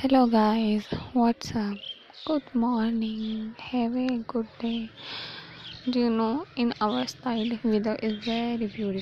Hello guys, what's up? Good morning. Have a good day. Do you know in our style weather is very beautiful.